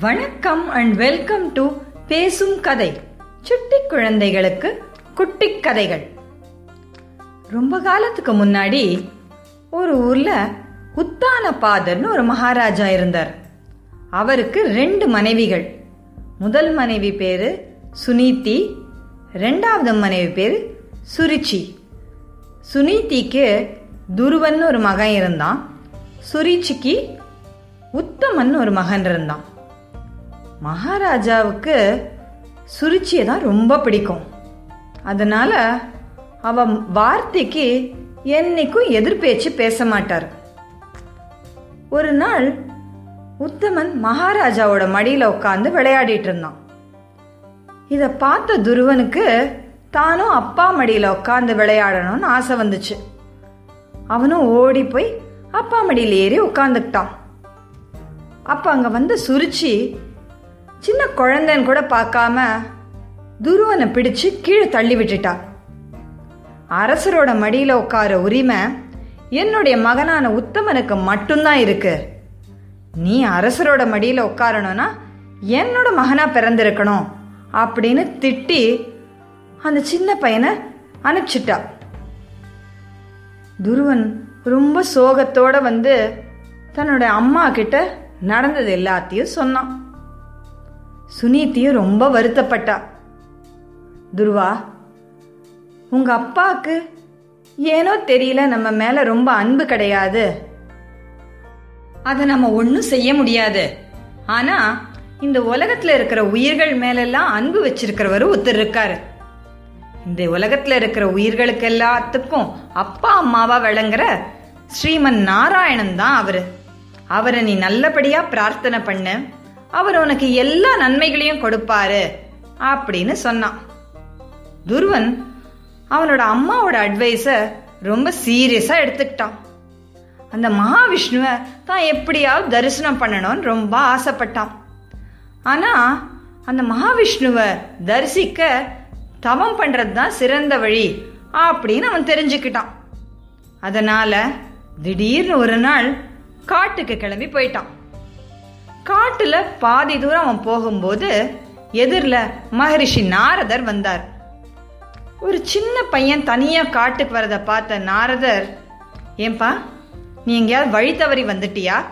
வணக்கம் and welcome to பேசும் கதை சுட்டி குழந்தைகளுக்கு குட்டி கதைகள். ரொம்ப காலத்துக்கு முன்னாடி ஒரு ஊர்ல உத்தானபாதர்னு ஒரு மகாராஜா இருந்தார். அவருக்கு ரெண்டு மனைவிகள். முதல் மனைவி பேரு சுனீதி ரெண்டாவது மனைவி பேரு சுருச்சி. சுனீதிக்கு துருவன் ஒரு மகன் இருந்தான். சுரிச்சிக்கு உத்தமன் ஒரு மகன் இருந்தான். மகாராஜாவுக்கு சுருச்சியை தான் ரொம்ப பிடிக்கும். அதனால அவ வார்த்தைக்கு என்னைக்கும் எதிர்பேச்சு பேச மாட்டார். ஒரு நாள் உத்தமன் மகாராஜாவோட மடியில் உட்காந்து விளையாடிட்டு இருந்தான். இதை பார்த்த துருவனுக்கு தானும் அப்பா மடியில் உட்காந்து விளையாடணும்னு ஆசை வந்துச்சு. அவனும் ஓடி போய் அப்பா மடியில் ஏறி உட்காந்துக்கிட்டான் அப்போ அங்கே வந்து சுருச்சி சின்ன குழந்தைன்னு கூட பார்க்காம துருவனை பிடிச்சு கீழே தள்ளி விட்டுட்டா. அரசரோட மடியில உட்கார உரிமை என்னுடைய மகனான உத்தமனுக்கு மட்டும்தான் இருக்கு. நீ அரசரோட மடியில உட்காரணும்னா என்னோட மகனா பிறந்திருக்கணும் அப்படின்னு திட்டி அந்த சின்ன பையனை அனுப்பிச்சிட்டா. துருவன் ரொம்ப சோகத்தோட வந்து தன்னோட அம்மா கிட்ட நடந்தது எல்லாத்தையும் சொன்னான். சுனீத்தியும் ரொம்ப வருத்தப்பட்டா. துருவா உங்க அப்பாவுக்கு ஏனோ தெரியல நம்ம மேல ரொம்ப அன்பு கிடையாது. அதை நம்ம ஒன்றும் செய்ய முடியாது. ஆனா இந்த உலகத்துல இருக்கிற உயிர்கள் மேலெல்லாம் அன்பு வச்சிருக்கிறவரு ஒருத்தர் இருக்காரு. இந்த உலகத்துல இருக்கிற உயிர்களுக்கு எல்லாத்துக்கும் அப்பா அம்மாவா விளங்குற ஸ்ரீமன் நாராயணன் தான் அவரு. அவரை நீ நல்லபடியா பிரார்த்தனை பண்ணு. அவர் உனக்கு எல்லா நன்மைகளையும் கொடுப்பாரு அப்படின்னு சொன்னான். துருவன் அவனோட அம்மாவோட அட்வைஸ ரொம்ப சீரியஸா எடுத்துக்கிட்டான். அந்த மகாவிஷ்ணுவை தான் எப்படியாவது தரிசனம் பண்ணணும்னு ரொம்ப ஆசைப்பட்டான். ஆனா அந்த மகாவிஷ்ணுவை தரிசிக்க தவம் பண்ணுறது தான் சிறந்த வழி அப்படின்னு அவன் தெரிஞ்சுக்கிட்டான். அதனால திடீர்னு ஒரு நாள் காட்டுக்கு கிளம்பி போயிட்டான். காட்டுல பாதி தூரம் அவன் போகும்போது எதிரில் மகரிஷி நாரதர் வந்தார். ஒரு சின்ன பையன் தனியா காட்டுக்கு வரத பார்த்த நாரதர் ஏன்பா நீ எங்கேயாவது வழி தவறி வந்துட்டியா?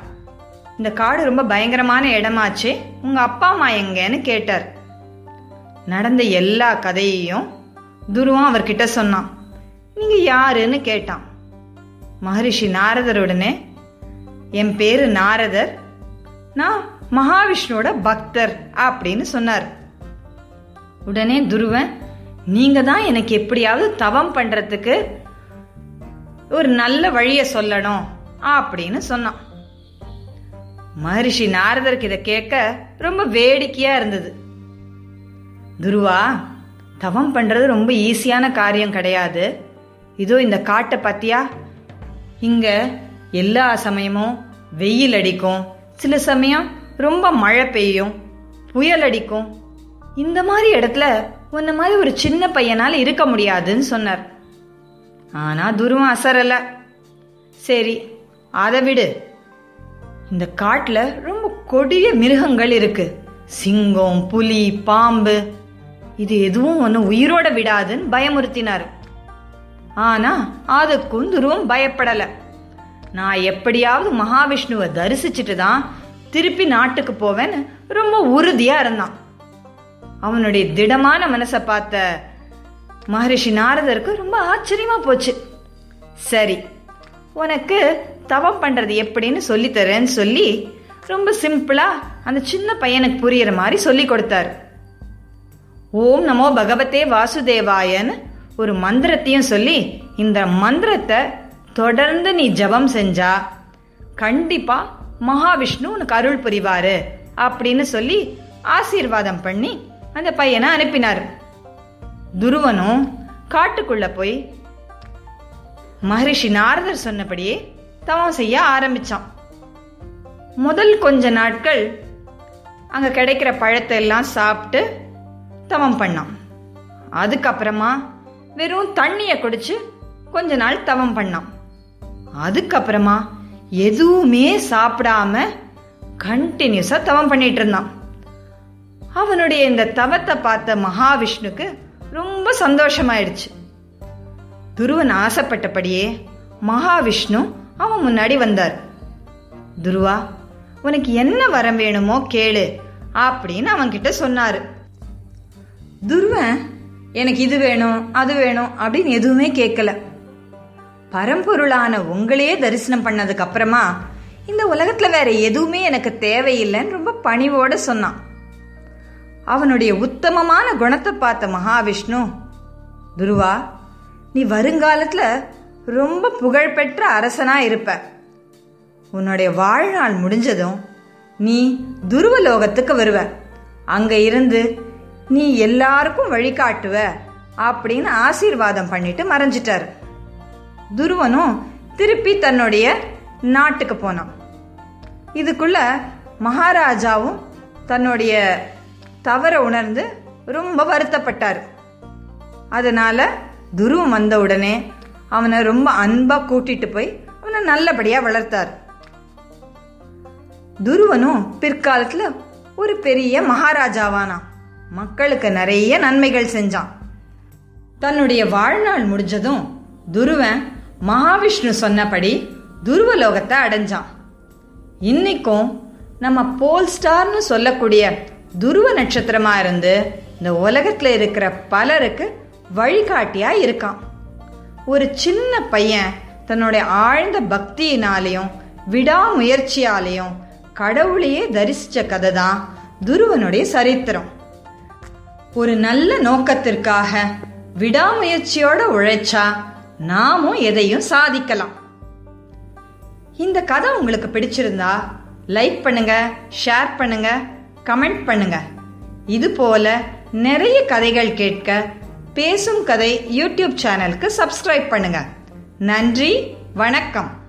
இந்த காடு ரொம்ப பயங்கரமான இடமாச்சு உங்க அப்பா அம்மா எங்கன்னு கேட்டார். நடந்த எல்லா கதையையும் துருவம் அவர்கிட்ட சொன்னான். நீங்க யாருன்னு கேட்டான். மகரிஷி நாரதருடனே என் பேரு நாரதர் நான் மகாவிஷ்ணுவோட பக்தர் அப்படின்னு சொன்னார். உடனே துருவன் நீங்க தான் எனக்கு எப்படியாவது தவம் பண்றதுக்கு ஒரு நல்ல வழிய சொல்லணும் அப்படின்னு சொன்னான். மகரிஷி நாரதருக்கு இதை கேட்க ரொம்ப வேடிக்கையா இருந்தது. துருவா தவம் பண்றது ரொம்ப ஈஸியான காரியம் கிடையாது. இதோ இந்த காட்டை பத்தியா? இங்க எல்லா சமயமும் வெயில் அடிக்கும். சில சமயம் ரொம்ப மழை பெய்யும் புயல் அடிக்கும். இந்த மாதிரி இடத்துல உன்ன மாதிரி ஒரு சின்ன பையனால இருக்க முடியாதுன்னு சொன்னார். ஆனா துருவம் அசரல. சரி அதை விடு. இந்த காட்டுல ரொம்ப கொடிய மிருகங்கள் இருக்கு. சிங்கம் புலி பாம்பு. இது எதுவும் ஒன்னு உயிரோட விடாதுன்னு பயமுறுத்தினார். ஆனா அதுக்கும் துருவம் பயப்படலை. நான் எப்படியாவது மகாவிஷ்ணுவை தரிசிச்சுட்டு தான் திருப்பி நாட்டுக்கு போவேன்னு ரொம்ப உறுதியா இருந்தான். அவனுடைய திடமான மனசை பார்த்த மகரிஷி நாரதருக்கு ரொம்ப ஆச்சரியமா போச்சு. சரி உனக்கு தவம் பண்றது எப்படின்னு சொல்லி தரேன்னு சொல்லி ரொம்ப சிம்பிளா அந்த சின்ன பையனுக்கு புரியற மாதிரி சொல்லி கொடுத்தாரு. ஓம் நமோ பகவதே வாசுதேவாயன்னு ஒரு மந்திரத்தையும் சொல்லி இந்த மந்திரத்தை தொடர்ந்து நீ ஜபம் செஞ்சா கண்டிப்பா மகாவிஷ்ணு உனக்கு அருள் புரிவாரு அப்படின்னு சொல்லி ஆசீர்வாதம் பண்ணி அந்த பையனை அனுப்பினார். துருவனும் காட்டுக்குள்ள போய் மகரிஷி நாரதர் சொன்னபடியே தவம் செய்ய ஆரம்பிச்சான். முதல் கொஞ்ச நாட்கள் அங்க கிடைக்கிற பழத்தை எல்லாம் சாப்பிட்டு தவம் பண்ணான். அதுக்கப்புறமா வெறும் தண்ணிய குடிச்சு கொஞ்ச நாள் தவம் பண்ணான். அதுக்கப்புறமா எதுவுமே சாப்பிடாம கண்டினியூஸா தவம் பண்ணிட்டு இருந்தான். அவனுடைய இந்த தவத்தை பார்த்த மகாவிஷ்ணுக்கு ரொம்ப சந்தோஷமாயிடுச்சு. துருவன் ஆசைப்பட்டபடியே மகாவிஷ்ணு அவன் முன்னாடி வந்தார். துருவா உனக்கு என்ன வரம் வேணுமோ கேளு அப்படின்னு அவன்கிட்ட சொன்னாரு. துருவன் எனக்கு இது வேணும் அது வேணும் அப்படின்னு எதுவுமே கேட்கல. பரம்பொருளான உங்களே தரிசனம் பண்ணதுக்கு அப்புறமா இந்த உலகத்துல வேற எதுவுமே எனக்கு தேவையில்லைன்னு ரொம்ப பணிவோட சொன்னான். அவனுடைய உத்தமமான குணத்தை பார்த்த மகாவிஷ்ணு துருவா நீ வருங்காலத்துல ரொம்ப புகழ்பெற்ற அரசனா இருப்ப. உன்னுடைய வாழ்நாள் முடிஞ்சதும் நீ துருவலோகத்துக்கு வருவ. அங்க இருந்து நீ எல்லாருக்கும் வழிகாட்டுவ அப்படின்னு ஆசீர்வாதம் பண்ணிட்டு மறைஞ்சிட்டாரு. துருவனும் திருப்பி தன்னுடைய நாட்டுக்கு போனான். இதுக்குள்ள மகாராஜாவும் தன்னுடைய தவற உணர்ந்து ரொம்ப வருத்தப்பட்டார். அதனால துருவம் வந்த உடனே அவனை ரொம்ப அன்பா கூட்டிட்டு போய் அவனை நல்லபடியா வளர்த்தார். துருவனும் பிற்காலத்துல ஒரு பெரிய மகாராஜாவானான் மக்களுக்கு நிறைய நன்மைகள் செஞ்சான். தன்னுடைய வாழ்நாள் முடிஞ்சதும் துருவன் மகாவிஷ்ணு சொன்னபடி துருவலோகத்தை அடைஞ்சான். இன்னைக்கும் நம்ம போல் ஸ்டார்னு சொல்லக்கூடிய துருவ நட்சத்திரமா இருந்து இந்த உலகத்துல இருக்கிற பலருக்கு வழிகாட்டியா இருக்கான். ஒரு சின்ன பையன் தன்னுடைய ஆழ்ந்த பக்தியினாலையும் விடாமுயற்சியாலையும் கடவுளையே தரிசிச்ச கதை தான் துருவனுடைய சரித்திரம். ஒரு நல்ல நோக்கத்திற்காக விடாமுயற்சியோட உழைச்சா நாமும் எதையும் சாதிக்கலாம். இந்த கதை உங்களுக்கு பிடிச்சிருந்தா லைக் பண்ணுங்க ஷேர் பண்ணுங்க கமெண்ட் பண்ணுங்க. இது போல நிறைய கதைகள் கேட்க பேசும் கதை யூடியூப் சேனலுக்கு சப்ஸ்கிரைப் பண்ணுங்க. நன்றி வணக்கம்.